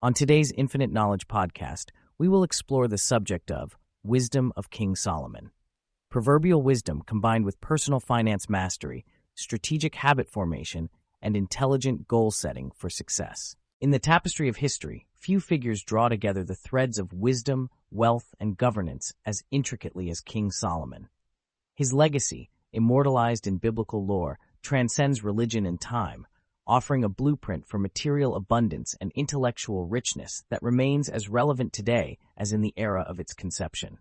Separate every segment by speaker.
Speaker 1: On today's Infinite Knowledge podcast, we will explore the subject of wisdom of King Solomon. Proverbial wisdom combined with personal finance mastery, strategic habit formation, and intelligent goal setting for success. In the tapestry of history, few figures draw together the threads of wisdom, wealth, and governance as intricately as King Solomon. His legacy, immortalized in biblical lore, transcends religion and time, offering a blueprint for material abundance and intellectual richness that remains as relevant today as in the era of its conception.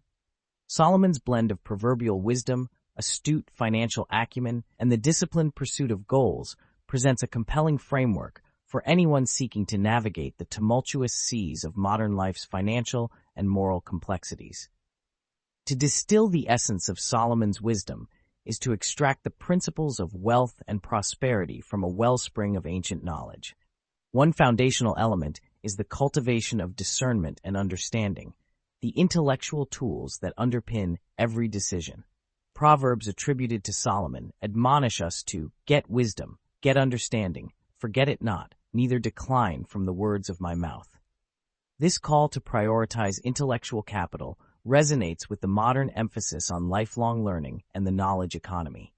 Speaker 1: Solomon's blend of proverbial wisdom, astute financial acumen, and the disciplined pursuit of goals presents a compelling framework for anyone seeking to navigate the tumultuous seas of modern life's financial and moral complexities. To distill the essence of Solomon's wisdom is to extract the principles of wealth and prosperity from a wellspring of ancient knowledge. One foundational element is the cultivation of discernment and understanding, the intellectual tools that underpin every decision. Proverbs attributed to Solomon admonish us to get wisdom, get understanding, forget it not, neither decline from the words of my mouth. This call to prioritize intellectual capital resonates with the modern emphasis on lifelong learning and the knowledge economy.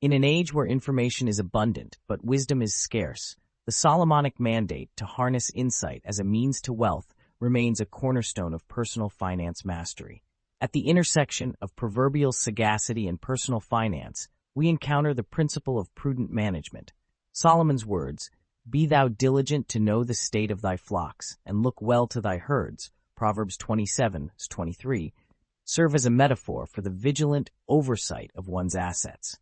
Speaker 1: In an age where information is abundant but wisdom is scarce, the Solomonic mandate to harness insight as a means to wealth remains a cornerstone of personal finance mastery. At the intersection of proverbial sagacity and personal finance, we encounter the principle of prudent management. Solomon's words, Be thou diligent to know the state of thy flocks, and look well to thy herds, Proverbs 27, 23, serve as a metaphor for the vigilant oversight of one's assets.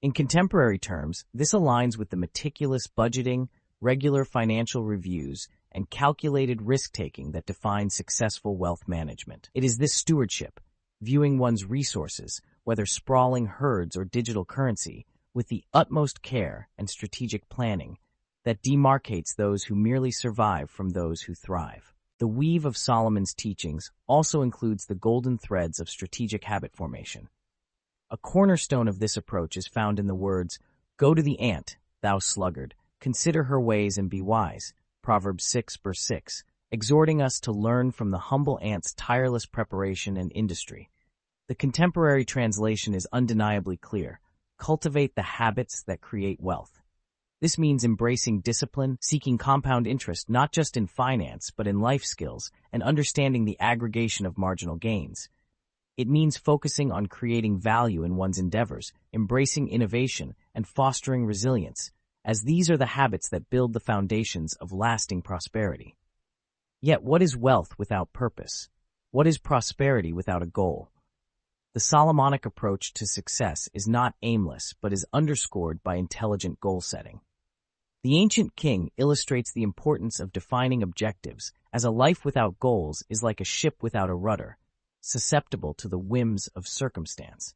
Speaker 1: In contemporary terms, this aligns with the meticulous budgeting, regular financial reviews, and calculated risk-taking that define successful wealth management. It is this stewardship, viewing one's resources, whether sprawling herds or digital currency, with the utmost care and strategic planning, that demarcates those who merely survive from those who thrive. The weave of Solomon's teachings also includes the golden threads of strategic habit formation. A cornerstone of this approach is found in the words, Go to the ant, thou sluggard, consider her ways and be wise, Proverbs 6 verse 6, exhorting us to learn from the humble ant's tireless preparation and industry. The contemporary translation is undeniably clear. Cultivate the habits that create wealth. This means embracing discipline, seeking compound interest not just in finance, but in life skills, and understanding the aggregation of marginal gains. It means focusing on creating value in one's endeavors, embracing innovation, and fostering resilience, as these are the habits that build the foundations of lasting prosperity. Yet what is wealth without purpose? What is prosperity without a goal? The Solomonic approach to success is not aimless, but is underscored by intelligent goal setting. The ancient king illustrates the importance of defining objectives, as a life without goals is like a ship without a rudder, susceptible to the whims of circumstance.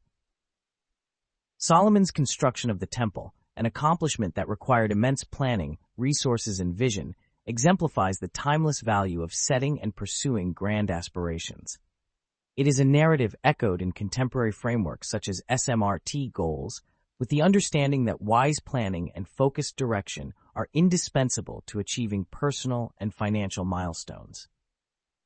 Speaker 1: Solomon's construction of the temple, an accomplishment that required immense planning, resources, and vision, exemplifies the timeless value of setting and pursuing grand aspirations. It is a narrative echoed in contemporary frameworks such as SMART goals, with the understanding that wise planning and focused direction are indispensable to achieving personal and financial milestones.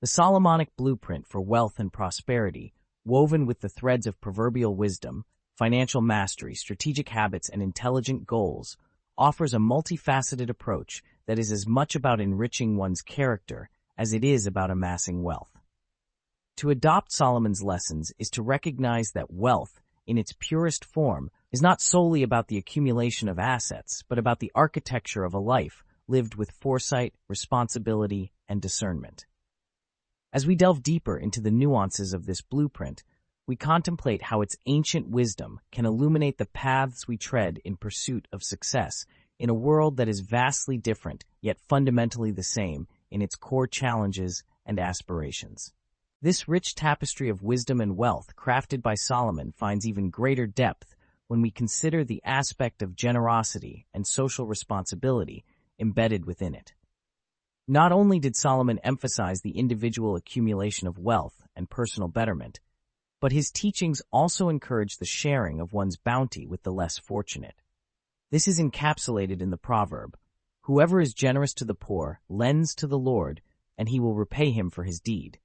Speaker 1: The Solomonic blueprint for wealth and prosperity, woven with the threads of proverbial wisdom, financial mastery, strategic habits, and intelligent goals, offers a multifaceted approach that is as much about enriching one's character as it is about amassing wealth. To adopt Solomon's lessons is to recognize that wealth, in its purest form, is not solely about the accumulation of assets, but about the architecture of a life lived with foresight, responsibility, and discernment. As we delve deeper into the nuances of this blueprint, we contemplate how its ancient wisdom can illuminate the paths we tread in pursuit of success in a world that is vastly different yet fundamentally the same in its core challenges and aspirations. This rich tapestry of wisdom and wealth crafted by Solomon finds even greater depth when we consider the aspect of generosity and social responsibility embedded within it. Not only did Solomon emphasize the individual accumulation of wealth and personal betterment, but his teachings also encourage the sharing of one's bounty with the less fortunate. This is encapsulated in the proverb, Whoever is generous to the poor lends to the Lord, and he will repay him for his deed.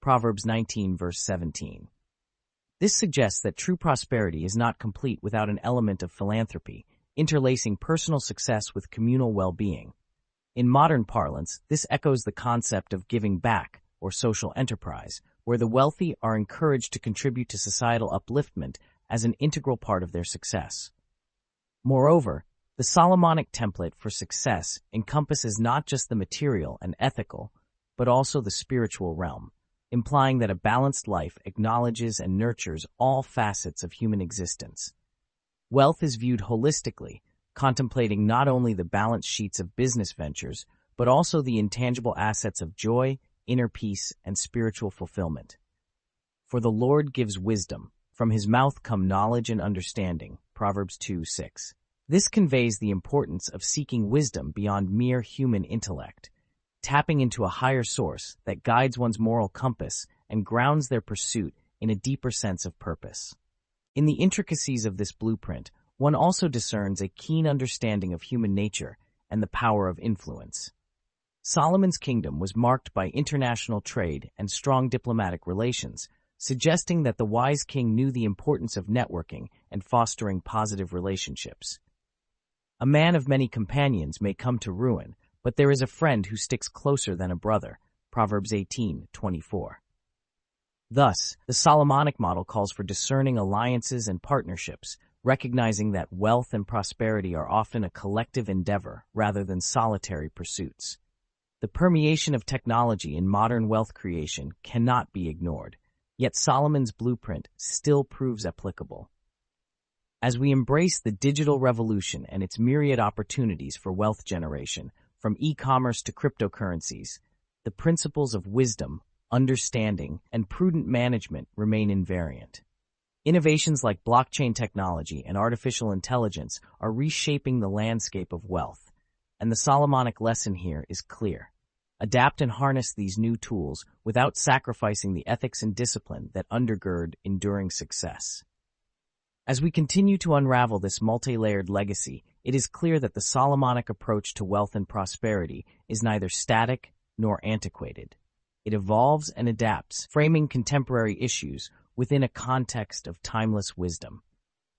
Speaker 1: Proverbs 19 verse 17. This suggests that true prosperity is not complete without an element of philanthropy, interlacing personal success with communal well-being. In modern parlance, this echoes the concept of giving back, or social enterprise, where the wealthy are encouraged to contribute to societal upliftment as an integral part of their success. Moreover, the Solomonic template for success encompasses not just the material and ethical, but also the spiritual realm, implying that a balanced life acknowledges and nurtures all facets of human existence. Wealth is viewed holistically, contemplating not only the balance sheets of business ventures, but also the intangible assets of joy, inner peace, and spiritual fulfillment. For the Lord gives wisdom, from his mouth come knowledge and understanding. Proverbs 2 6. This conveys the importance of seeking wisdom beyond mere human intellect, tapping into a higher source that guides one's moral compass and grounds their pursuit in a deeper sense of purpose. In the intricacies of this blueprint, one also discerns a keen understanding of human nature and the power of influence. Solomon's kingdom was marked by international trade and strong diplomatic relations, suggesting that the wise king knew the importance of networking and fostering positive relationships. A man of many companions may come to ruin, but there is a friend who sticks closer than a brother. Proverbs 18:24. Thus, the Solomonic model calls for discerning alliances and partnerships, recognizing that wealth and prosperity are often a collective endeavor rather than solitary pursuits. The permeation of technology in modern wealth creation cannot be ignored, yet Solomon's blueprint still proves applicable. As we embrace the digital revolution and its myriad opportunities for wealth generation, from e-commerce to cryptocurrencies, the principles of wisdom, understanding, and prudent management remain invariant. Innovations like blockchain technology and artificial intelligence are reshaping the landscape of wealth, and the Solomonic lesson here is clear. Adapt and harness these new tools without sacrificing the ethics and discipline that undergird enduring success. As we continue to unravel this multi-layered legacy, it is clear that the Solomonic approach to wealth and prosperity is neither static nor antiquated. It evolves and adapts, framing contemporary issues within a context of timeless wisdom.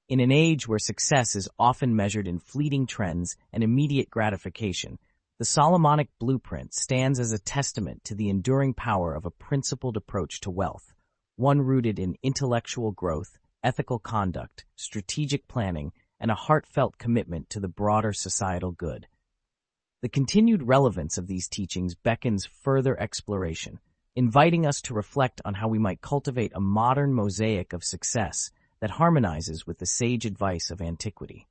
Speaker 1: In an age where success is often measured in fleeting trends and immediate gratification, the Solomonic blueprint stands as a testament to the enduring power of a principled approach to wealth, one rooted in intellectual growth, ethical conduct, strategic planning, and a heartfelt commitment to the broader societal good. The continued relevance of these teachings beckons further exploration, inviting us to reflect on how we might cultivate a modern mosaic of success that harmonizes with the sage advice of antiquity.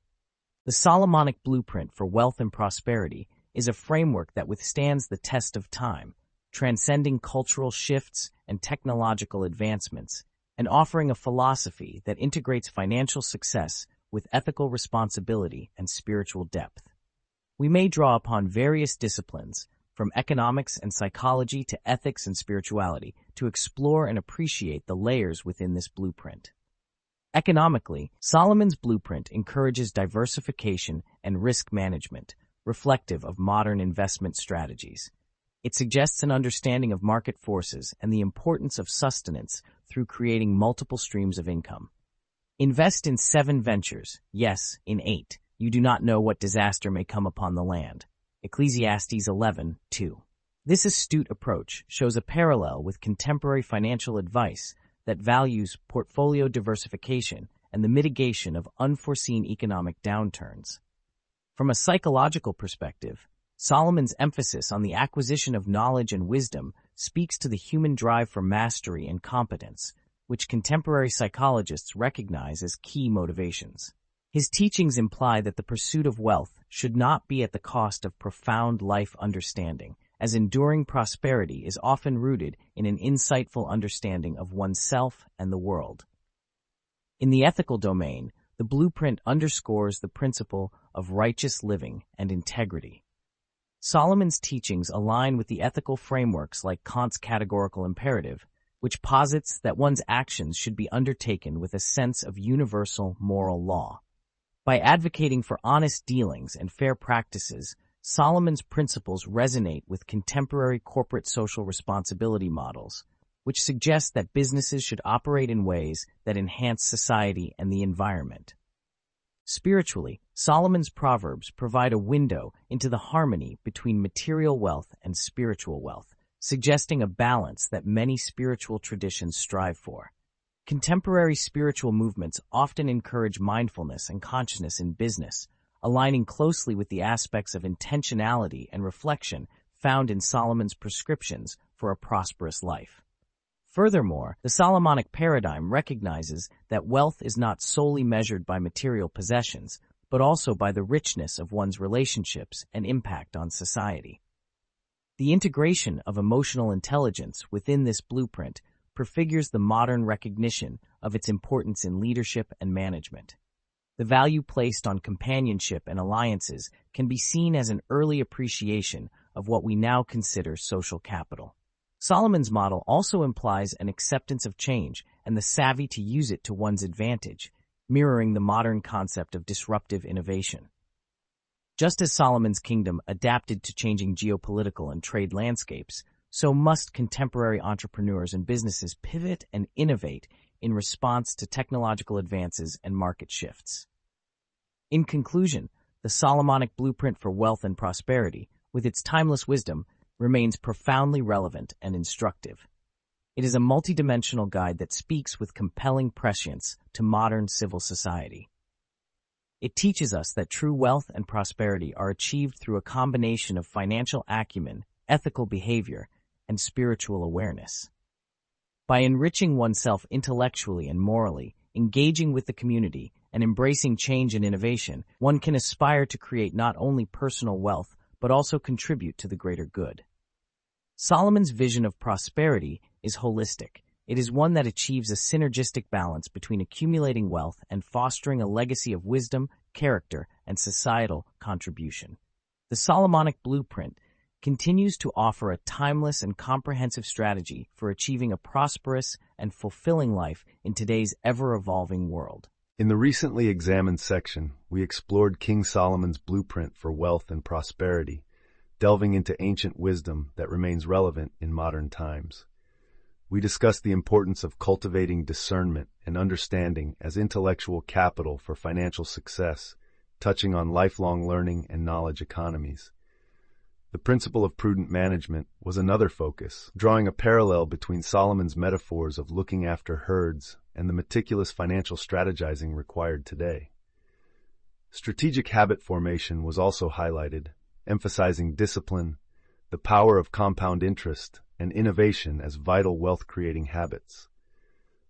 Speaker 1: The Solomonic blueprint for wealth and prosperity is a framework that withstands the test of time, transcending cultural shifts and technological advancements, and offering a philosophy that integrates financial success with ethical responsibility and spiritual depth. We may draw upon various disciplines, from economics and psychology to ethics and spirituality, to explore and appreciate the layers within this blueprint. Economically, Solomon's blueprint encourages diversification and risk management, reflective of modern investment strategies. It suggests an understanding of market forces and the importance of sustenance through creating multiple streams of income. Invest in seven ventures, yes, in eight. You do not know what disaster may come upon the land. Ecclesiastes 11, 2. This astute approach shows a parallel with contemporary financial advice that values portfolio diversification and the mitigation of unforeseen economic downturns. From a psychological perspective, Solomon's emphasis on the acquisition of knowledge and wisdom speaks to the human drive for mastery and competence, which contemporary psychologists recognize as key motivations. His teachings imply that the pursuit of wealth should not be at the cost of profound life understanding, as enduring prosperity is often rooted in an insightful understanding of oneself and the world. In the ethical domain, the blueprint underscores the principle of righteous living and integrity. Solomon's teachings align with the ethical frameworks like Kant's categorical imperative, which posits that one's actions should be undertaken with a sense of universal moral law. By advocating for honest dealings and fair practices, Solomon's principles resonate with contemporary corporate social responsibility models, which suggest that businesses should operate in ways that enhance society and the environment. Spiritually, Solomon's Proverbs provide a window into the harmony between material wealth and spiritual wealth, suggesting a balance that many spiritual traditions strive for. Contemporary spiritual movements often encourage mindfulness and consciousness in business, aligning closely with the aspects of intentionality and reflection found in Solomon's prescriptions for a prosperous life. Furthermore, the Solomonic paradigm recognizes that wealth is not solely measured by material possessions, but also by the richness of one's relationships and impact on society. The integration of emotional intelligence within this blueprint prefigures the modern recognition of its importance in leadership and management. The value placed on companionship and alliances can be seen as an early appreciation of what we now consider social capital. Solomon's model also implies an acceptance of change and the savvy to use it to one's advantage, mirroring the modern concept of disruptive innovation. Just as Solomon's kingdom adapted to changing geopolitical and trade landscapes, so must contemporary entrepreneurs and businesses pivot and innovate in response to technological advances and market shifts. In conclusion, the Solomonic blueprint for wealth and prosperity, with its timeless wisdom, remains profoundly relevant and instructive. It is a multidimensional guide that speaks with compelling prescience to modern civil society. It teaches us that true wealth and prosperity are achieved through a combination of financial acumen, ethical behavior, and spiritual awareness. By enriching oneself intellectually and morally, engaging with the community, and embracing change and innovation, one can aspire to create not only personal wealth, but also contribute to the greater good. Solomon's vision of prosperity is holistic. It is one that achieves a synergistic balance between accumulating wealth and fostering a legacy of wisdom, character, and societal contribution. The Solomonic blueprint continues to offer a timeless and comprehensive strategy for achieving a prosperous and fulfilling life in today's ever-evolving world.
Speaker 2: In the recently examined section, we explored King Solomon's blueprint for wealth and prosperity, delving into ancient wisdom that remains relevant in modern times. We discussed the importance of cultivating discernment and understanding as intellectual capital for financial success, touching on lifelong learning and knowledge economies. The principle of prudent management was another focus, drawing a parallel between Solomon's metaphors of looking after herds and the meticulous financial strategizing required today. Strategic habit formation was also highlighted, emphasizing discipline, the power of compound interest, and innovation as vital wealth-creating habits.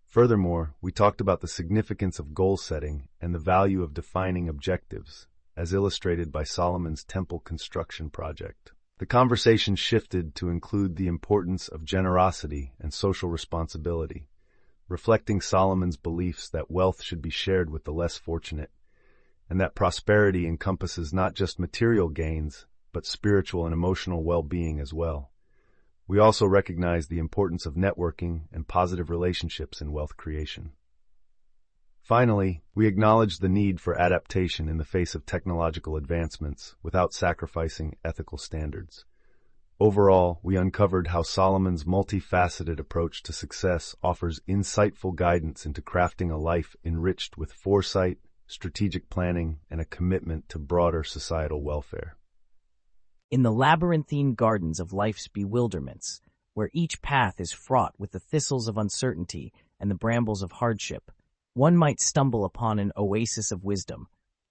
Speaker 2: Furthermore, we talked about the significance of goal setting and the value of defining objectives, as illustrated by Solomon's temple construction project. The conversation shifted to include the importance of generosity and social responsibility, reflecting Solomon's beliefs that wealth should be shared with the less fortunate, and that prosperity encompasses not just material gains, but spiritual and emotional well-being as well. We also recognize the importance of networking and positive relationships in wealth creation. Finally, we acknowledge the need for adaptation in the face of technological advancements without sacrificing ethical standards. Overall, we uncovered how Solomon's multifaceted approach to success offers insightful guidance into crafting a life enriched with foresight, strategic planning, and a commitment to broader societal welfare.
Speaker 1: In the labyrinthine gardens of life's bewilderments, where each path is fraught with the thistles of uncertainty and the brambles of hardship, one might stumble upon an oasis of wisdom,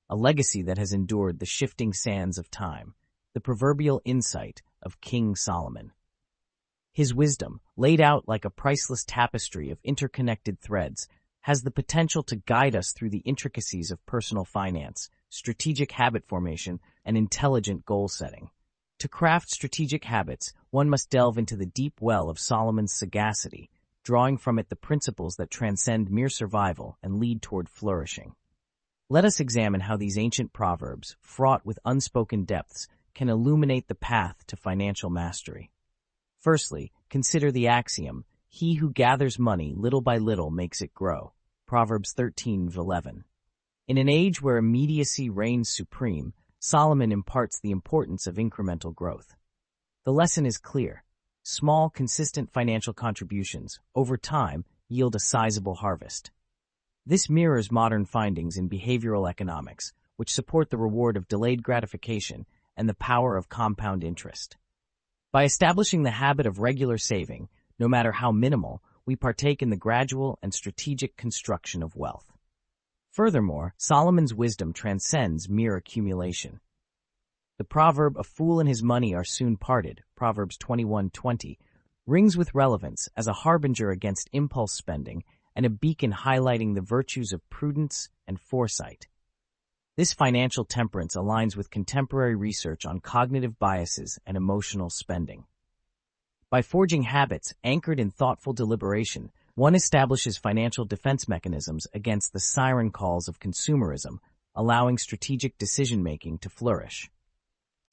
Speaker 1: a legacy that has endured the shifting sands of time, the proverbial insight of King Solomon. His wisdom, laid out like a priceless tapestry of interconnected threads, has the potential to guide us through the intricacies of personal finance, strategic habit formation, and intelligent goal setting. To craft strategic habits, one must delve into the deep well of Solomon's sagacity, drawing from it the principles that transcend mere survival and lead toward flourishing. Let us examine how these ancient proverbs, fraught with unspoken depths, can illuminate the path to financial mastery. Firstly, consider the axiom, he who gathers money little by little makes it grow. Proverbs 13:11. In an age where immediacy reigns supreme, Solomon imparts the importance of incremental growth. The lesson is clear. Small, consistent financial contributions, over time, yield a sizable harvest. This mirrors modern findings in behavioral economics, which support the reward of delayed gratification and the power of compound interest. By establishing the habit of regular saving, no matter how minimal, we partake in the gradual and strategic construction of wealth. Furthermore, Solomon's wisdom transcends mere accumulation. The proverb, a fool and his money are soon parted, Proverbs 21:20, rings with relevance as a harbinger against impulse spending and a beacon highlighting the virtues of prudence and foresight. This financial temperance aligns with contemporary research on cognitive biases and emotional spending. By forging habits anchored in thoughtful deliberation, one establishes financial defense mechanisms against the siren calls of consumerism, allowing strategic decision-making to flourish.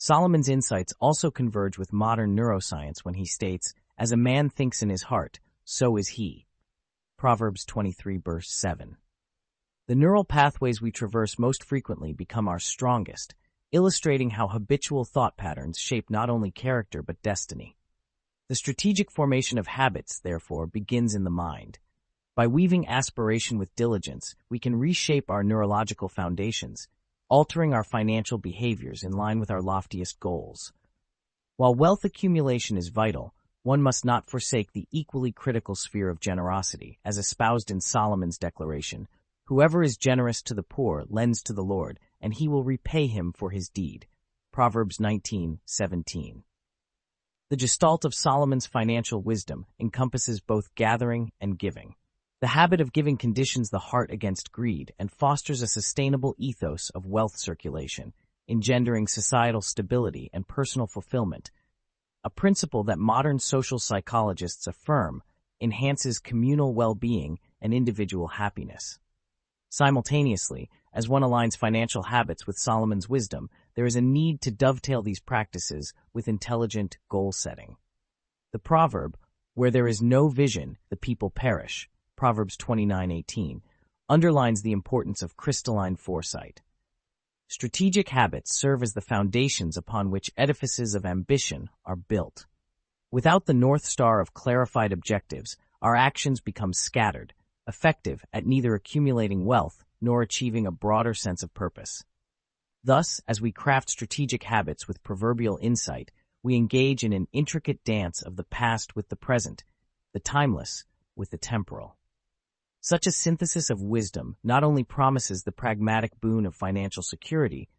Speaker 1: Solomon's insights also converge with modern neuroscience when he states, as a man thinks in his heart, so is he. Proverbs 23 verse 7. The neural pathways we traverse most frequently become our strongest, illustrating how habitual thought patterns shape not only character but destiny. The strategic formation of habits, therefore, begins in the mind. By weaving aspiration with diligence, we can reshape our neurological foundations, altering our financial behaviors in line with our loftiest goals. While wealth accumulation is vital, one must not forsake the equally critical sphere of generosity, as espoused in Solomon's declaration, Whoever is generous to the poor lends to the Lord, and he will repay him for his deed. Proverbs 19:17. The gestalt of Solomon's financial wisdom encompasses both gathering and giving. The habit of giving conditions the heart against greed and fosters a sustainable ethos of wealth circulation, engendering societal stability and personal fulfillment, a principle that modern social psychologists affirm enhances communal well-being and individual happiness. Simultaneously, as one aligns financial habits with Solomon's wisdom, there is a need to dovetail these practices with intelligent goal setting. The proverb, where there is no vision, the people perish, Proverbs 29:18, underlines the importance of crystalline foresight. Strategic habits serve as the foundations upon which edifices of ambition are built. Without the North Star of clarified objectives, our actions become scattered, effective at neither accumulating wealth nor achieving a broader sense of purpose. Thus, as we craft strategic habits with proverbial insight, we engage in an intricate dance of the past with the present, the timeless with the temporal. Such a synthesis of wisdom not only promises the pragmatic boon of financial security,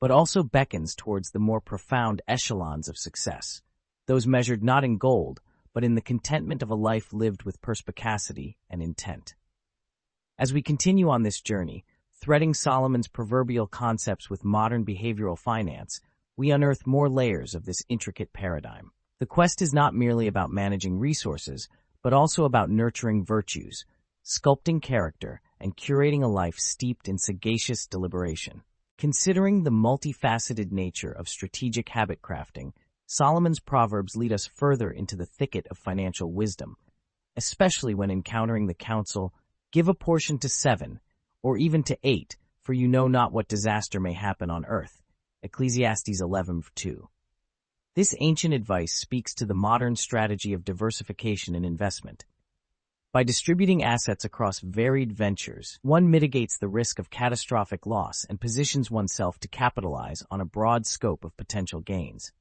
Speaker 1: but also beckons towards the more profound echelons of success, those measured not in gold, but in the contentment of a life lived with perspicacity and intent. As we continue on this journey, threading Solomon's proverbial concepts with modern behavioral finance, we unearth more layers of this intricate paradigm. The quest is not merely about managing resources, but also about nurturing virtues, sculpting character, and curating a life steeped in sagacious deliberation. Considering the multifaceted nature of strategic habit crafting, Solomon's Proverbs lead us further into the thicket of financial wisdom, especially when encountering the counsel, give a portion to seven, or even to eight, for you know not what disaster may happen on earth. Ecclesiastes 11:2. This ancient advice speaks to the modern strategy of diversification in investment. By distributing assets across varied ventures, one mitigates the risk of catastrophic loss and positions oneself to capitalize on a broad scope of potential gains.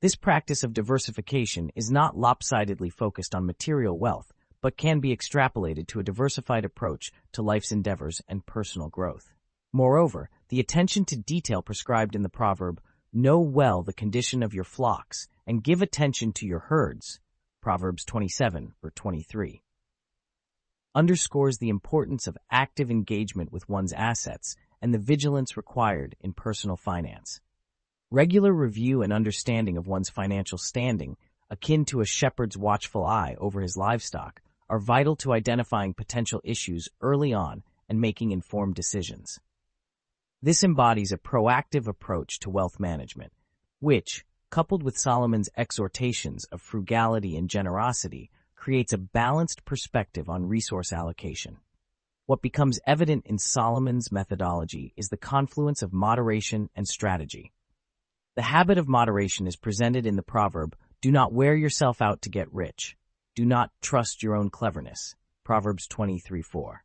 Speaker 1: This practice of diversification is not lopsidedly focused on material wealth, but can be extrapolated to a diversified approach to life's endeavors and personal growth. Moreover, the attention to detail prescribed in the proverb, know well the condition of your flocks and give attention to your herds, Proverbs 27 or 23 underscores the importance of active engagement with one's assets and the vigilance required in personal finance. Regular review and understanding of one's financial standing, akin to a shepherd's watchful eye over his livestock, are vital to identifying potential issues early on and making informed decisions. This embodies a proactive approach to wealth management, which, coupled with Solomon's exhortations of frugality and generosity, creates a balanced perspective on resource allocation. What becomes evident in Solomon's methodology is the confluence of moderation and strategy. The habit of moderation is presented in the proverb, do not wear yourself out to get rich. Do not trust your own cleverness. Proverbs 23:4.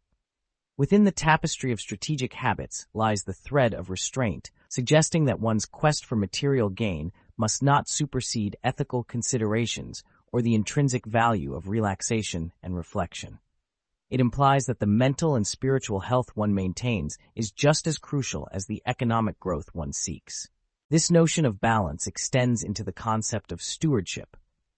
Speaker 1: Within the tapestry of strategic habits lies the thread of restraint, suggesting that one's quest for material gain must not supersede ethical considerations or the intrinsic value of relaxation and reflection. It implies that the mental and spiritual health one maintains is just as crucial as the economic growth one seeks. This notion of balance extends into the concept of stewardship,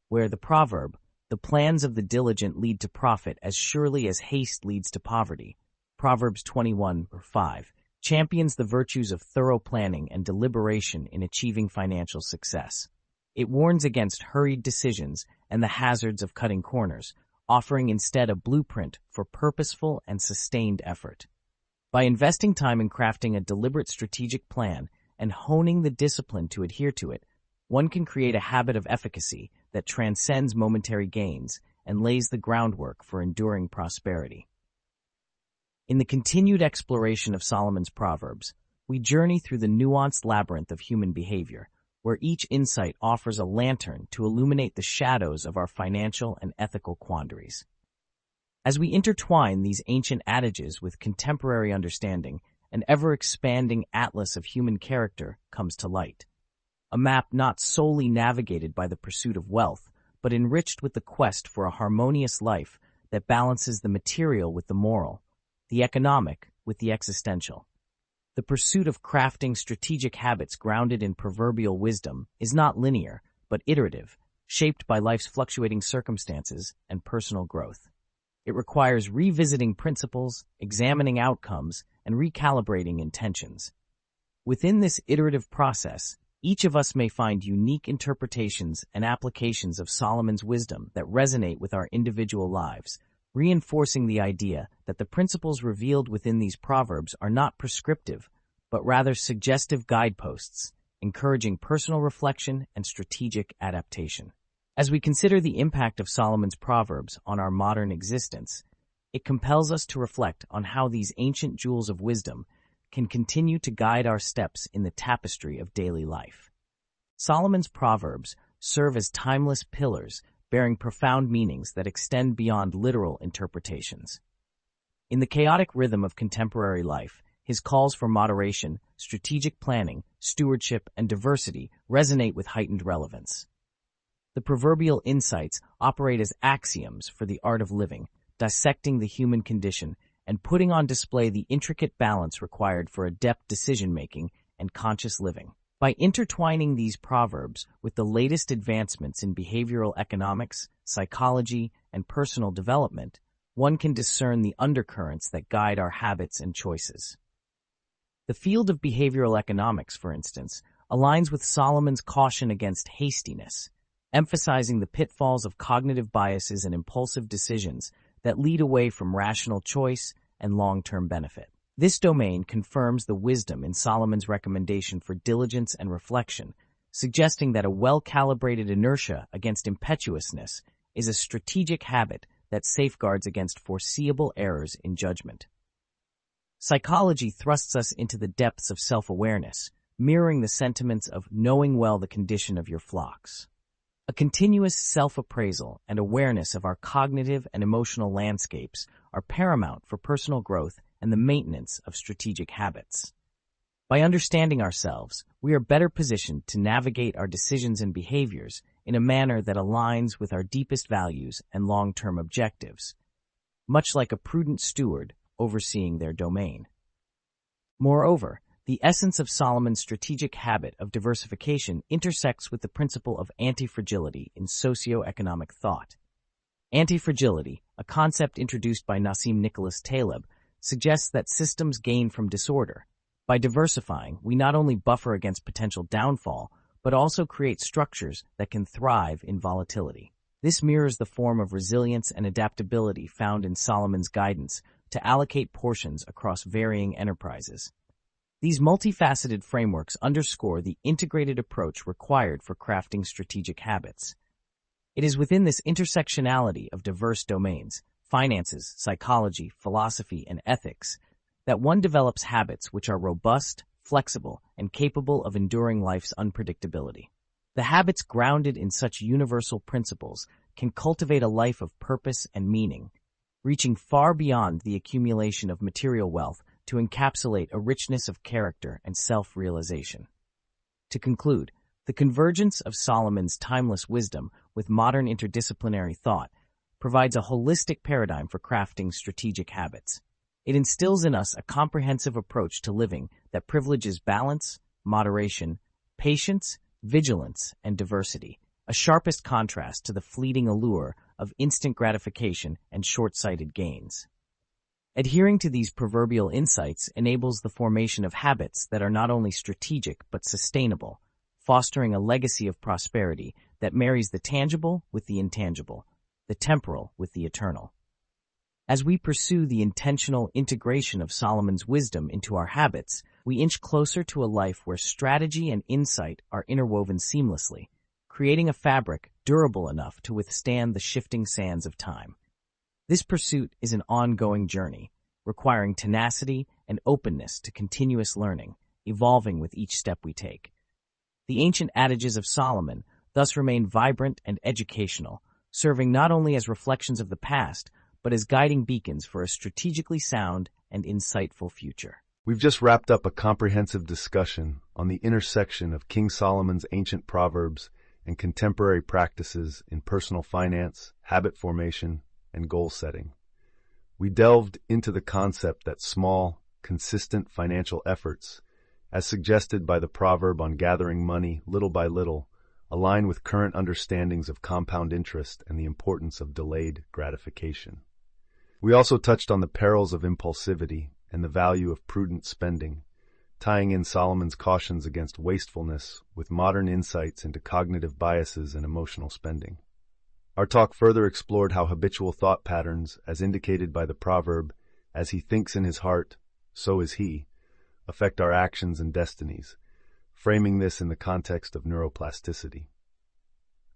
Speaker 1: where the proverb, the plans of the diligent lead to profit as surely as haste leads to poverty. Proverbs 21 or 5 champions the virtues of thorough planning and deliberation in achieving financial success. It warns against hurried decisions and the hazards of cutting corners, offering instead a blueprint for purposeful and sustained effort. By investing time in crafting a deliberate strategic plan and honing the discipline to adhere to it, one can create a habit of efficacy that transcends momentary gains and lays the groundwork for enduring prosperity. In the continued exploration of Solomon's Proverbs, we journey through the nuanced labyrinth of human behavior, where each insight offers a lantern to illuminate the shadows of our financial and ethical quandaries. As we intertwine these ancient adages with contemporary understanding, an ever-expanding atlas of human character comes to light a map not solely navigated by the pursuit of wealth, but enriched with the quest for a harmonious life that balances the material with the moral, the economic with the existential. The pursuit of crafting strategic habits grounded in proverbial wisdom is not linear, but iterative, shaped by life's fluctuating circumstances and personal growth. It requires revisiting principles, examining outcomes, and recalibrating intentions. Within this iterative process, each of us may find unique interpretations and applications of Solomon's wisdom that resonate with our individual lives, reinforcing the idea that the principles revealed within these proverbs are not prescriptive, but rather suggestive guideposts, encouraging personal reflection and strategic adaptation. As we consider the impact of Solomon's proverbs on our modern existence, it compels us to reflect on how these ancient jewels of wisdom can continue to guide our steps in the tapestry of daily life. Solomon's Proverbs serve as timeless pillars bearing profound meanings that extend beyond literal interpretations. In the chaotic rhythm of contemporary life, his calls for moderation, strategic planning, stewardship, and diversity resonate with heightened relevance. The proverbial insights operate as axioms for the art of living, dissecting the human condition and putting on display the intricate balance required for adept decision-making and conscious living. By intertwining these proverbs with the latest advancements in behavioral economics, psychology, and personal development, one can discern the undercurrents that guide our habits and choices. The field of behavioral economics, for instance, aligns with Solomon's caution against hastiness, emphasizing the pitfalls of cognitive biases and impulsive decisions that lead away from rational choice and long-term benefit. This domain confirms the wisdom in Solomon's recommendation for diligence and reflection, suggesting that a well-calibrated inertia against impetuousness is a strategic habit that safeguards against foreseeable errors in judgment. Psychology thrusts us into the depths of self-awareness, mirroring the sentiments of knowing well the condition of your flocks. A continuous self-appraisal and awareness of our cognitive and emotional landscapes are paramount for personal growth and the maintenance of strategic habits. By understanding ourselves, we are better positioned to navigate our decisions and behaviors in a manner that aligns with our deepest values and long-term objectives, much like a prudent steward overseeing their domain. Moreover, the essence of Solomon's strategic habit of diversification intersects with the principle of anti-fragility in socio-economic thought. Anti-fragility, a concept introduced by Nassim Nicholas Taleb, suggests that systems gain from disorder. By diversifying, we not only buffer against potential downfall, but also create structures that can thrive in volatility. This mirrors the form of resilience and adaptability found in Solomon's guidance to allocate portions across varying enterprises. These multifaceted frameworks underscore the integrated approach required for crafting strategic habits. It is within this intersectionality of diverse domains finances, psychology, philosophy, and ethics, that one develops habits which are robust, flexible, and capable of enduring life's unpredictability. The habits grounded in such universal principles can cultivate a life of purpose and meaning, reaching far beyond the accumulation of material wealth to encapsulate a richness of character and self-realization. To conclude, the convergence of Solomon's timeless wisdom with modern interdisciplinary thought provides a holistic paradigm for crafting strategic habits. It instills in us a comprehensive approach to living that privileges balance, moderation, patience, vigilance, and diversity, a sharpest contrast to the fleeting allure of instant gratification and short-sighted gains. Adhering to these proverbial insights enables the formation of habits that are not only strategic but sustainable, fostering a legacy of prosperity that marries the tangible with the intangible, the temporal with the eternal. As we pursue the intentional integration of Solomon's wisdom into our habits, we inch closer to a life where strategy and insight are interwoven seamlessly, creating a fabric durable enough to withstand the shifting sands of time. This pursuit is an ongoing journey, requiring tenacity and openness to continuous learning, evolving with each step we take. The ancient adages of Solomon thus remain vibrant and educational, serving not only as reflections of the past, but as guiding beacons for a strategically sound and insightful future.
Speaker 2: We've just wrapped up a comprehensive discussion on the intersection of King Solomon's ancient proverbs and contemporary practices in personal finance, habit formation, and goal setting. We delved into the concept that small, consistent financial efforts, as suggested by the proverb on gathering money little by little, align with current understandings of compound interest and the importance of delayed gratification. We also touched on the perils of impulsivity and the value of prudent spending, tying in Solomon's cautions against wastefulness with modern insights into cognitive biases and emotional spending. Our talk further explored how habitual thought patterns, as indicated by the proverb, as he thinks in his heart, so is he, affect our actions and destinies, framing this in the context of neuroplasticity.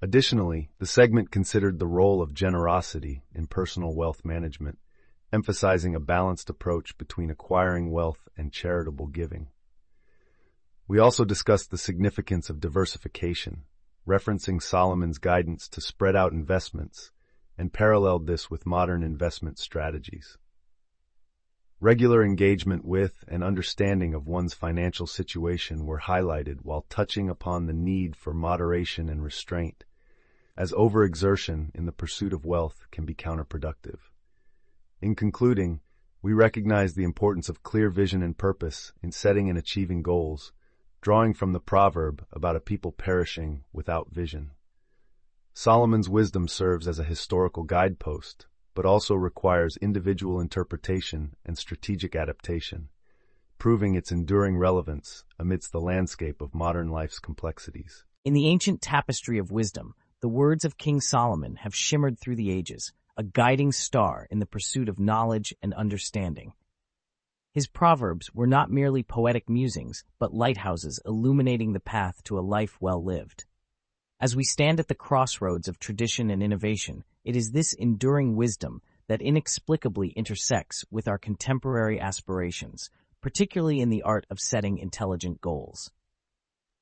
Speaker 2: Additionally, the segment considered the role of generosity in personal wealth management, emphasizing a balanced approach between acquiring wealth and charitable giving. We also discussed the significance of diversification, referencing Solomon's guidance to spread out investments, and paralleled this with modern investment strategies. Regular engagement with and understanding of one's financial situation were highlighted while touching upon the need for moderation and restraint, as overexertion in the pursuit of wealth can be counterproductive. In concluding, we recognize the importance of clear vision and purpose in setting and achieving goals, drawing from the proverb about a people perishing without vision. Solomon's wisdom serves as a historical guidepost, but also requires individual interpretation and strategic adaptation, proving its enduring relevance amidst the landscape of modern life's complexities.
Speaker 1: In the ancient tapestry of wisdom, the words of King Solomon have shimmered through the ages, a guiding star in the pursuit of knowledge and understanding. His proverbs were not merely poetic musings, but lighthouses illuminating the path to a life well lived. As we stand at the crossroads of tradition and innovation, it is this enduring wisdom that inexplicably intersects with our contemporary aspirations, particularly in the art of setting intelligent goals.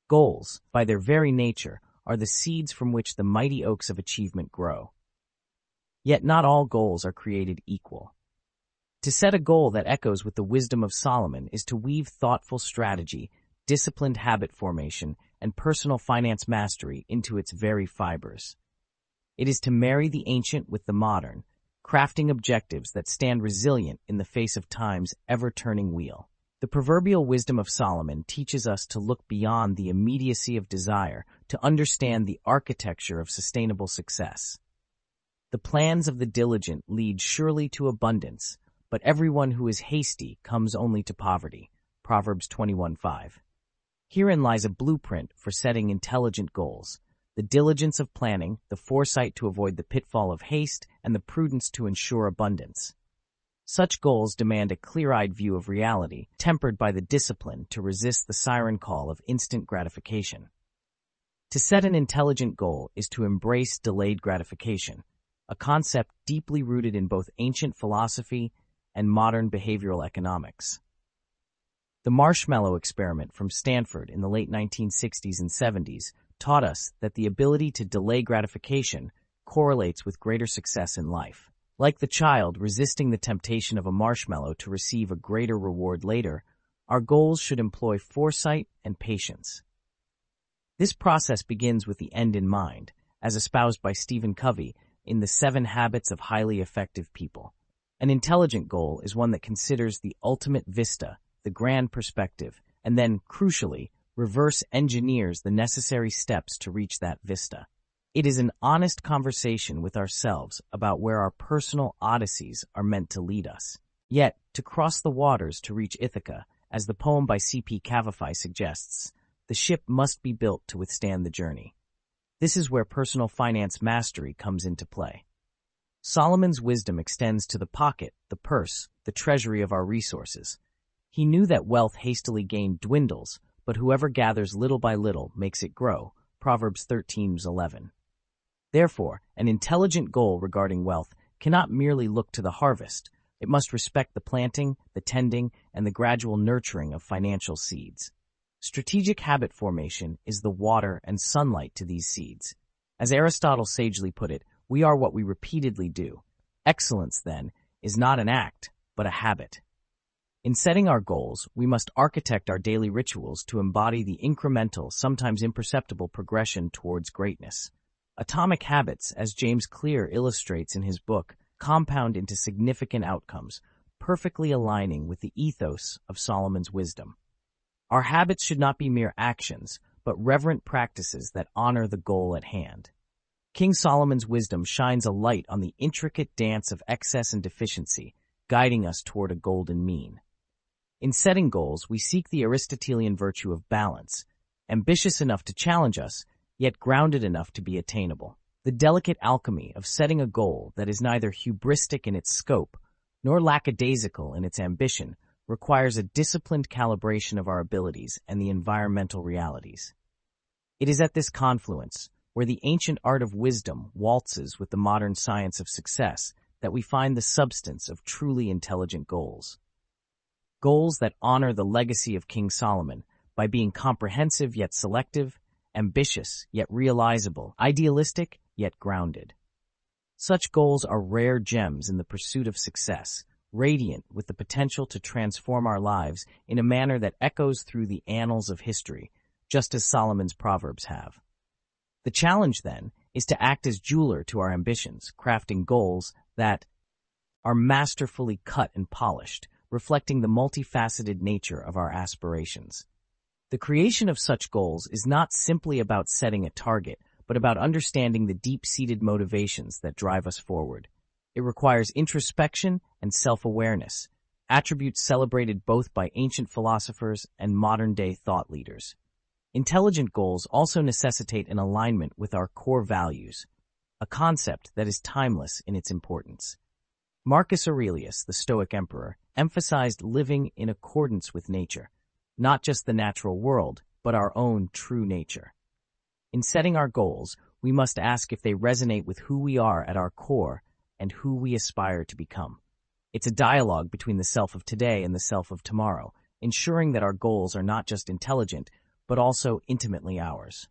Speaker 1: Goals, by their very nature, are the seeds from which the mighty oaks of achievement grow. Yet not all goals are created equal. To set a goal that echoes with the wisdom of Solomon is to weave thoughtful strategy, disciplined habit formation, and personal finance mastery into its very fibers. It is to marry the ancient with the modern, crafting objectives that stand resilient in the face of time's ever-turning wheel. The proverbial wisdom of Solomon teaches us to look beyond the immediacy of desire to understand the architecture of sustainable success. The plans of the diligent lead surely to abundance, but everyone who is hasty comes only to poverty. Proverbs 21.5. Herein lies a blueprint for setting intelligent goals, the diligence of planning, the foresight to avoid the pitfall of haste, and the prudence to ensure abundance. Such goals demand a clear-eyed view of reality, tempered by the discipline to resist the siren call of instant gratification. To set an intelligent goal is to embrace delayed gratification, a concept deeply rooted in both ancient philosophy and modern behavioral economics. The marshmallow experiment from Stanford in the late 1960s and 70s taught us that the ability to delay gratification correlates with greater success in life. Like the child resisting the temptation of a marshmallow to receive a greater reward later, our goals should employ foresight and patience. This process begins with the end in mind, as espoused by Stephen Covey in The Seven Habits of Highly Effective People. An intelligent goal is one that considers the ultimate vista, the grand perspective, and then, crucially, reverse engineers the necessary steps to reach that vista. It is an honest conversation with ourselves about where our personal odysseys are meant to lead us. Yet, to cross the waters to reach Ithaca, as the poem by C.P. Cavafy suggests, the ship must be built to withstand the journey. This is where personal finance mastery comes into play. Solomon's wisdom extends to the pocket, the purse, the treasury of our resources. He knew that wealth hastily gained dwindles, but whoever gathers little by little makes it grow. Proverbs 13:11. Therefore, an intelligent goal regarding wealth cannot merely look to the harvest. It must respect the planting, the tending, and the gradual nurturing of financial seeds. Strategic habit formation is the water and sunlight to these seeds. As Aristotle sagely put it, we are what we repeatedly do. Excellence, then, is not an act, but a habit. In setting our goals, we must architect our daily rituals to embody the incremental, sometimes imperceptible progression towards greatness. Atomic habits, as James Clear illustrates in his book, compound into significant outcomes, perfectly aligning with the ethos of Solomon's wisdom. Our habits should not be mere actions, but reverent practices that honor the goal at hand. King Solomon's wisdom shines a light on the intricate dance of excess and deficiency, guiding us toward a golden mean. In setting goals, we seek the Aristotelian virtue of balance, ambitious enough to challenge us, yet grounded enough to be attainable. The delicate alchemy of setting a goal that is neither hubristic in its scope nor lackadaisical in its ambition requires a disciplined calibration of our abilities and the environmental realities. It is at this confluence, where the ancient art of wisdom waltzes with the modern science of success, that we find the substance of truly intelligent goals goals that honor the legacy of King Solomon by being comprehensive yet selective, ambitious yet realizable, idealistic yet grounded. Such goals are rare gems in the pursuit of success, radiant with the potential to transform our lives in a manner that echoes through the annals of history, just as Solomon's Proverbs have. The challenge, then, is to act as jeweler to our ambitions, crafting goals that are masterfully cut and polished, reflecting the multifaceted nature of our aspirations. The creation of such goals is not simply about setting a target, but about understanding the deep-seated motivations that drive us forward. It requires introspection and self-awareness, attributes celebrated both by ancient philosophers and modern-day thought leaders. Intelligent goals also necessitate an alignment with our core values, a concept that is timeless in its importance. Marcus Aurelius, the Stoic emperor, emphasized living in accordance with nature, not just the natural world, but our own true nature. In setting our goals, we must ask if they resonate with who we are at our core and who we aspire to become. It's a dialogue between the self of today and the self of tomorrow, ensuring that our goals are not just intelligent, but also intimately ours.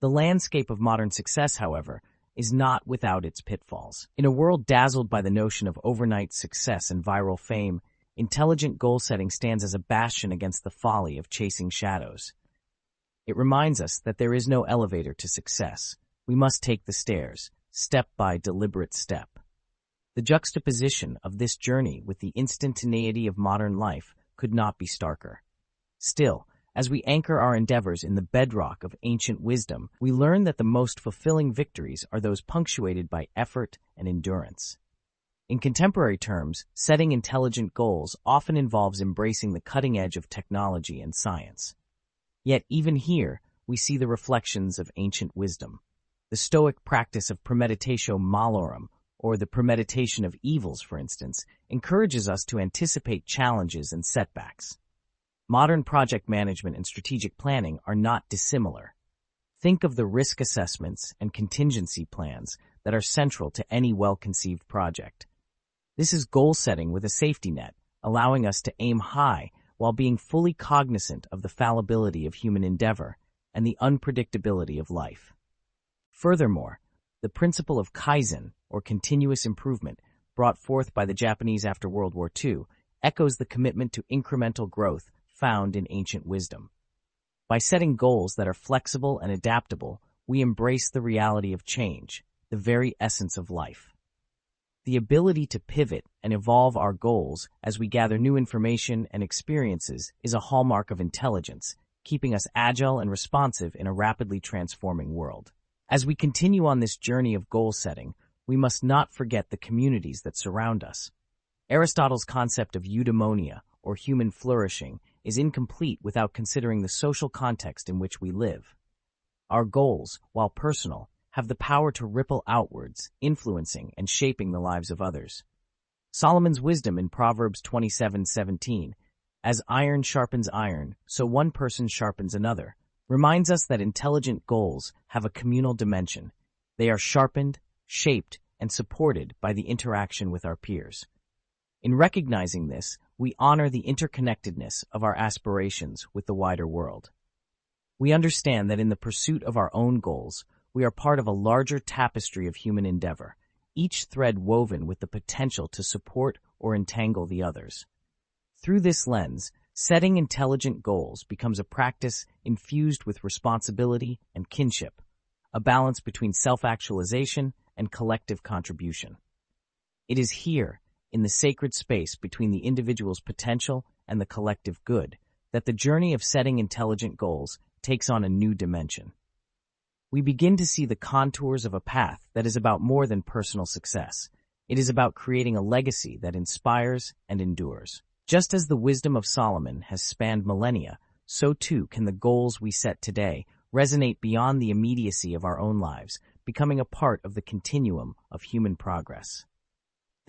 Speaker 1: The landscape of modern success, however, is not without its pitfalls. In a world dazzled by the notion of overnight success and viral fame, intelligent goal setting stands as a bastion against the folly of chasing shadows. It reminds us that there is no elevator to success. We must take the stairs, step by deliberate step. The juxtaposition of this journey with the instantaneity of modern life could not be starker. Still, as we anchor our endeavors in the bedrock of ancient wisdom, we learn that the most fulfilling victories are those punctuated by effort and endurance. In contemporary terms, setting intelligent goals often involves embracing the cutting edge of technology and science. Yet even here, we see the reflections of ancient wisdom. The Stoic practice of premeditatio malorum, or the premeditation of evils, for instance, encourages us to anticipate challenges and setbacks. Modern project management and strategic planning are not dissimilar. Think of the risk assessments and contingency plans that are central to any well-conceived project. This is goal setting with a safety net, allowing us to aim high while being fully cognizant of the fallibility of human endeavor and the unpredictability of life. Furthermore, the principle of Kaizen, or continuous improvement, brought forth by the Japanese after World War II, echoes the commitment to incremental growth found in ancient wisdom. By setting goals that are flexible and adaptable, we embrace the reality of change, the very essence of life. The ability to pivot and evolve our goals as we gather new information and experiences is a hallmark of intelligence, keeping us agile and responsive in a rapidly transforming world. As we continue on this journey of goal setting, we must not forget the communities that surround us. Aristotle's concept of eudaimonia, or human flourishing, is incomplete without considering the social context in which we live. Our goals, while personal, have the power to ripple outwards, influencing and shaping the lives of others. Solomon's wisdom in Proverbs 27:17, as iron sharpens iron, so one person sharpens another, reminds us that intelligent goals have a communal dimension. They are sharpened, shaped, and supported by the interaction with our peers. In recognizing this, we honor the interconnectedness of our aspirations with the wider world. We understand that in the pursuit of our own goals, we are part of a larger tapestry of human endeavor, each thread woven with the potential to support or entangle the others. Through this lens, setting intelligent goals becomes a practice infused with responsibility and kinship, a balance between self-actualization and collective contribution. It is here, in the sacred space between the individual's potential and the collective good, that the journey of setting intelligent goals takes on a new dimension. We begin to see the contours of a path that is about more than personal success. It is about creating a legacy that inspires and endures. Just as the wisdom of Solomon has spanned millennia, so too can the goals we set today resonate beyond the immediacy of our own lives, becoming a part of the continuum of human progress.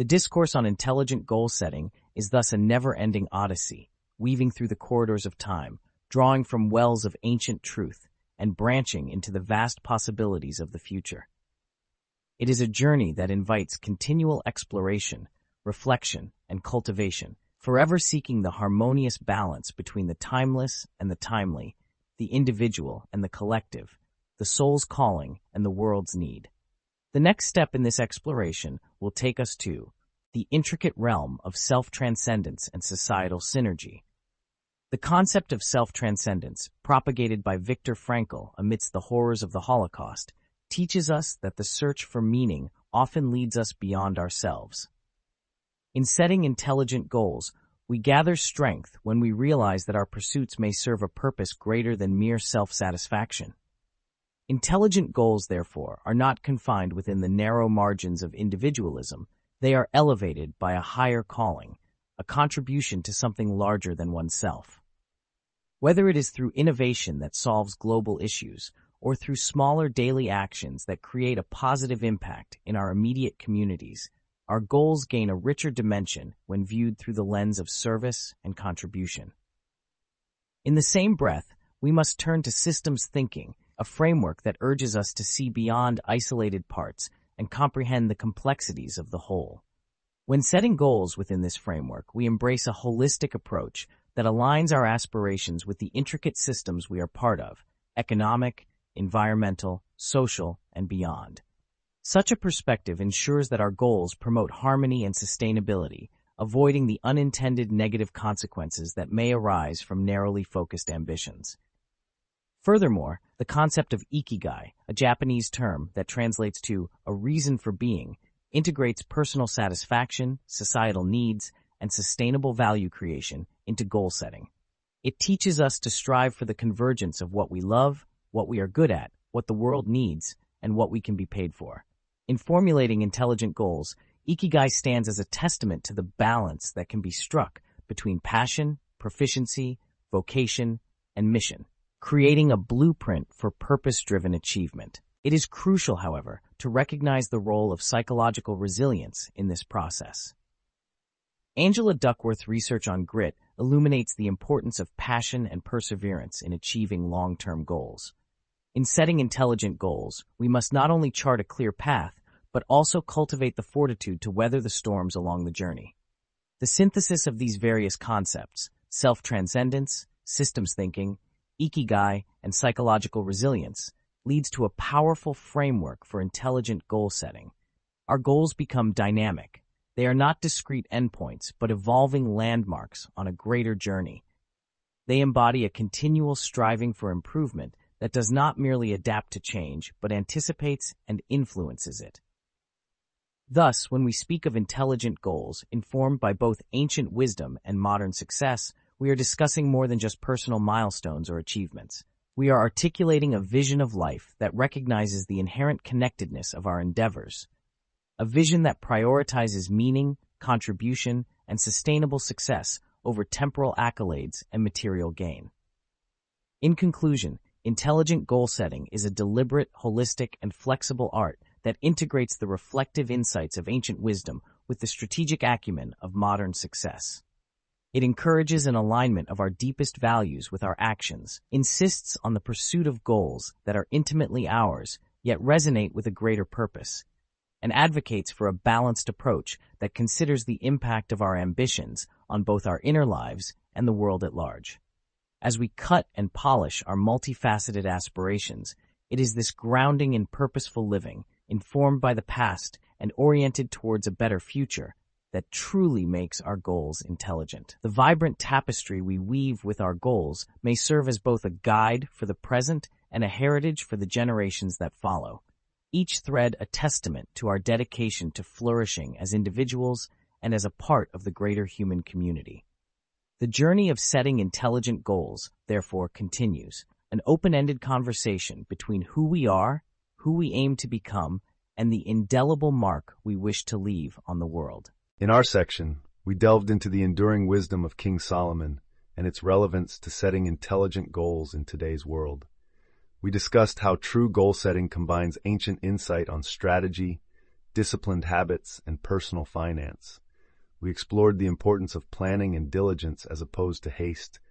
Speaker 1: The discourse on intelligent goal setting is thus a never-ending odyssey, weaving through the corridors of time, drawing from wells of ancient truth, and branching into the vast possibilities of the future. It is a journey that invites continual exploration, reflection, and cultivation, forever seeking the harmonious balance between the timeless and the timely, the individual and the collective, the soul's calling and the world's need. The next step in this exploration will take us to the intricate realm of self-transcendence and societal synergy. The concept of self-transcendence, propagated by Viktor Frankl amidst the horrors of the Holocaust, teaches us that the search for meaning often leads us beyond ourselves. In setting intelligent goals, we gather strength when we realize that our pursuits may serve a purpose greater than mere self-satisfaction. Intelligent goals, therefore, are not confined within the narrow margins of individualism. They are elevated by a higher calling, a contribution to something larger than oneself. Whether it is through innovation that solves global issues or through smaller daily actions that create a positive impact in our immediate communities, our goals gain a richer dimension when viewed through the lens of service and contribution. In the same breath, we must turn to systems thinking, a framework that urges us to see beyond isolated parts and comprehend the complexities of the whole. When setting goals within this framework, we embrace a holistic approach that aligns our aspirations with the intricate systems we are part of, economic, environmental, social, and beyond. Such a perspective ensures that our goals promote harmony and sustainability, avoiding the unintended negative consequences that may arise from narrowly focused ambitions. Furthermore, the concept of ikigai, a Japanese term that translates to a reason for being, integrates personal satisfaction, societal needs, and sustainable value creation into goal setting. It teaches us to strive for the convergence of what we love, what we are good at, what the world needs, and what we can be paid for. In formulating intelligent goals, Ikigai stands as a testament to the balance that can be struck between passion, proficiency, vocation, and mission, creating a blueprint for purpose-driven achievement. It is crucial, however, to recognize the role of psychological resilience in this process. Angela Duckworth's research on grit illuminates the importance of passion and perseverance in achieving long-term goals. In setting intelligent goals, we must not only chart a clear path, but also cultivate the fortitude to weather the storms along the journey. The synthesis of these various concepts, self-transcendence, systems thinking, ikigai, and psychological resilience, leads to a powerful framework for intelligent goal setting. Our goals become dynamic. They are not discrete endpoints, but evolving landmarks on a greater journey. They embody a continual striving for improvement that does not merely adapt to change, but anticipates and influences it. Thus, when we speak of intelligent goals, informed by both ancient wisdom and modern success, we are discussing more than just personal milestones or achievements. We are articulating a vision of life that recognizes the inherent connectedness of our endeavors, a vision that prioritizes meaning, contribution, and sustainable success over temporal accolades and material gain. In conclusion, intelligent goal setting is a deliberate, holistic, and flexible art that integrates the reflective insights of ancient wisdom with the strategic acumen of modern success. It encourages an alignment of our deepest values with our actions, insists on the pursuit of goals that are intimately ours, yet resonate with a greater purpose, and advocates for a balanced approach that considers the impact of our ambitions on both our inner lives and the world at large. As we cut and polish our multifaceted aspirations, it is this grounding in purposeful living informed by the past and oriented towards a better future, that truly makes our goals intelligent. The vibrant tapestry we weave with our goals may serve as both a guide for the present and a heritage for the generations that follow. Each thread a testament to our dedication to flourishing as individuals and as a part of the greater human community. The journey of setting intelligent goals, therefore, continues, an open-ended conversation between who we are who we aim to become, and the indelible mark we wish to leave on the world.
Speaker 2: In our section, we delved into the enduring wisdom of King Solomon and its relevance to setting intelligent goals in today's world. We discussed how true goal setting combines ancient insight on strategy, disciplined habits, and personal finance. We explored the importance of planning and diligence as opposed to haste,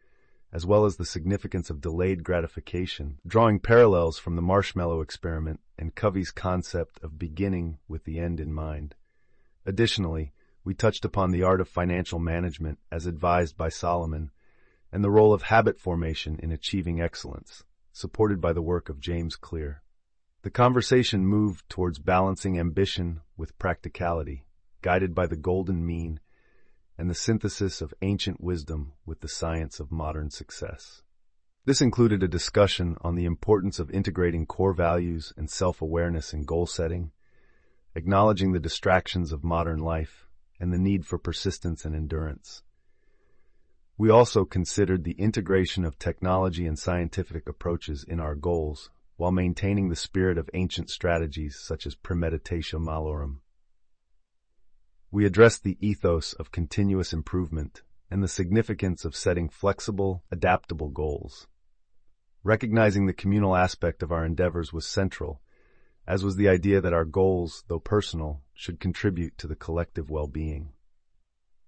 Speaker 2: as well as the significance of delayed gratification, drawing parallels from the marshmallow experiment and Covey's concept of beginning with the end in mind. Additionally, we touched upon the art of financial management as advised by Solomon and the role of habit formation in achieving excellence, supported by the work of James Clear. The conversation moved towards balancing ambition with practicality, guided by the golden mean and the synthesis of ancient wisdom with the science of modern success. This included a discussion on the importance of integrating core values and self-awareness in goal setting, acknowledging the distractions of modern life and the need for persistence and endurance. We also considered the integration of technology and scientific approaches in our goals while maintaining the spirit of ancient strategies such as premeditatio malorum. We addressed the ethos of continuous improvement and the significance of setting flexible, adaptable goals. Recognizing the communal aspect of our endeavors was central, as was the idea that our goals, though personal, should contribute to the collective well-being.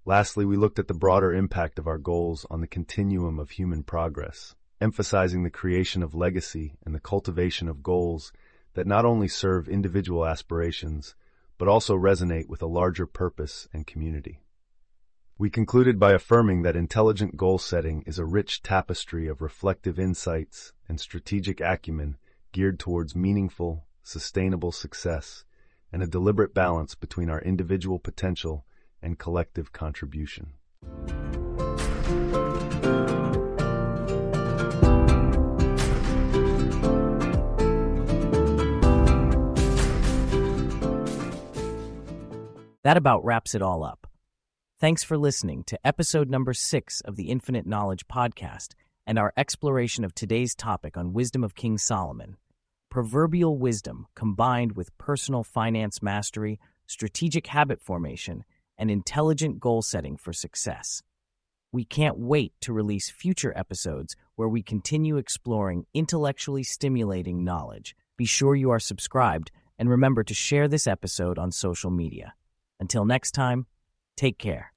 Speaker 2: Lastly, we looked at the broader impact of our goals on the continuum of human progress, emphasizing the creation of legacy and the cultivation of goals that not only serve individual aspirations, but also resonate with a larger purpose and community. We concluded by affirming that intelligent goal setting is a rich tapestry of reflective insights and strategic acumen geared towards meaningful, sustainable success and a deliberate balance between our individual potential and collective contribution.
Speaker 1: That about wraps it all up. Thanks for listening to episode number six of the Infinite Knowledge Podcast and our exploration of today's topic on wisdom of King Solomon. Proverbial wisdom combined with personal finance mastery, strategic habit formation, and intelligent goal setting for success. We can't wait to release future episodes where we continue exploring intellectually stimulating knowledge. Be sure you are subscribed and remember to share this episode on social media. Until next time, take care.